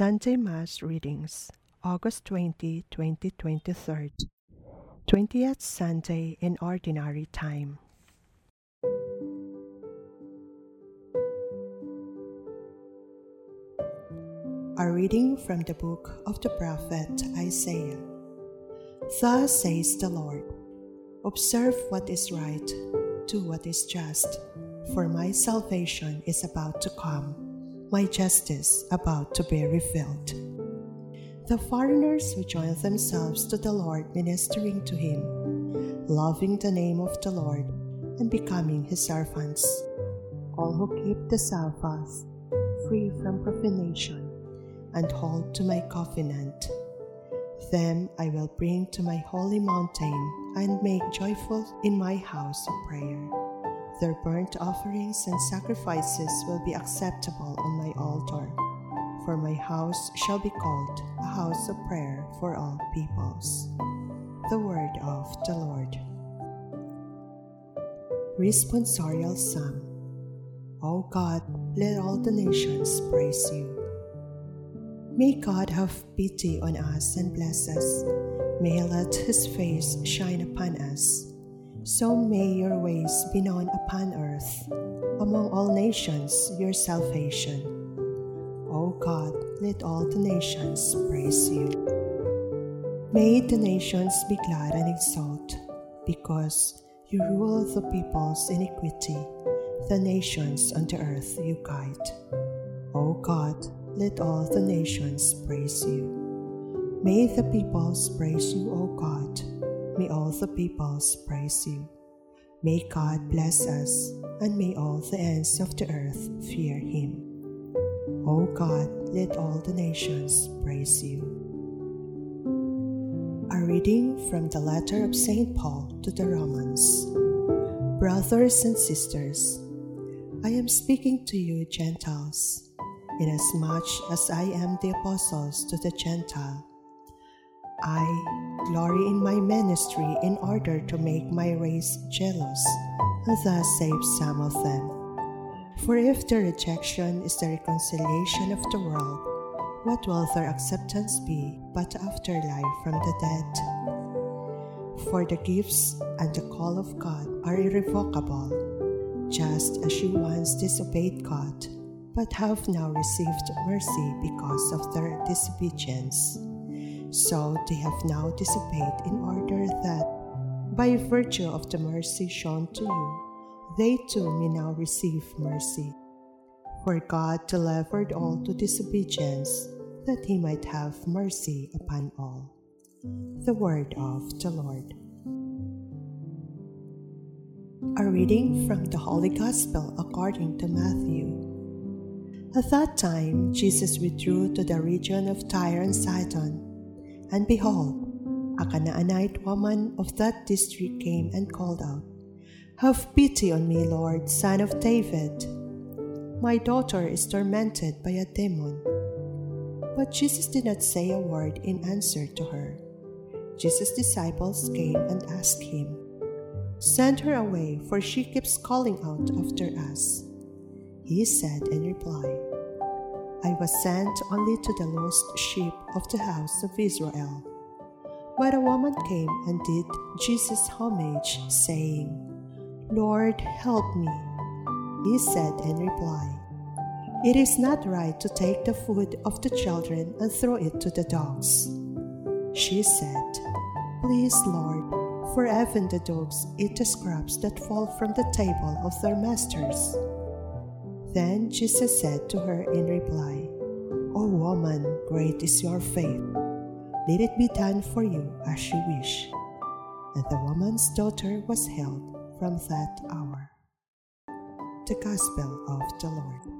Sunday Mass readings, August 20, 2023, 20th Sunday in Ordinary Time. A reading from the book of the prophet Isaiah. Thus says the Lord Observe what is right, do what is just, for my salvation is about to come my justice about to be revealed. The foreigners who join themselves to the Lord, ministering to Him, loving the name of the Lord, and becoming His servants, all who keep the Sabbath, free from profanation, and hold to my covenant. Them I will bring to my holy mountain and make joyful in my house of prayer. Their burnt offerings and sacrifices will be acceptable on my altar. For my house shall be called a house of prayer for all peoples. The word of the Lord. Responsorial Psalm O God, let all the nations praise you. May God have pity on us and bless us. May he let his face shine upon us so may your ways be known upon earth, among all nations your salvation. O God, let all the nations praise you. May the nations be glad and exult, because you rule the people's in equity, the nations on the earth you guide. O God, let all the nations praise you. May the peoples praise you, O God May all the peoples praise you. May God bless us, and may all the ends of the earth fear him. O God, let all the nations praise you. A reading from the letter of St. Paul to the Romans. Brothers and sisters, I am speaking to you, Gentiles, inasmuch as I am the apostles to the Gentile. I glory in my ministry in order to make my race jealous, thus save some of them. For if the rejection is the reconciliation of the world, what will their acceptance be but afterlife from the dead? For the gifts and the call of God are irrevocable, just as you once disobeyed God, but have now received mercy because of their disobedience so they have now disobeyed in order that, by virtue of the mercy shown to you, they too may now receive mercy. For God delivered all to disobedience, that he might have mercy upon all. The word of the Lord. A reading from the Holy Gospel according to Matthew. At that time, Jesus withdrew to the region of Tyre and Sidon and behold, a Canaanite woman of that district came and called out, Have pity on me, Lord, son of David. My daughter is tormented by a demon. But Jesus did not say a word in answer to her. Jesus' disciples came and asked him, Send her away, for she keeps calling out after us. He said in reply, I was sent only to the lost sheep of the house of Israel. But a woman came and did Jesus homage, saying, Lord, help me. He said in reply, It is not right to take the food of the children and throw it to the dogs. She said, Please, Lord, for even the dogs eat the scraps that fall from the table of their masters. Then Jesus said to her in reply, O woman, great is your faith. Let it be done for you as you wish. And the woman's daughter was healed from that hour. The Gospel of the Lord.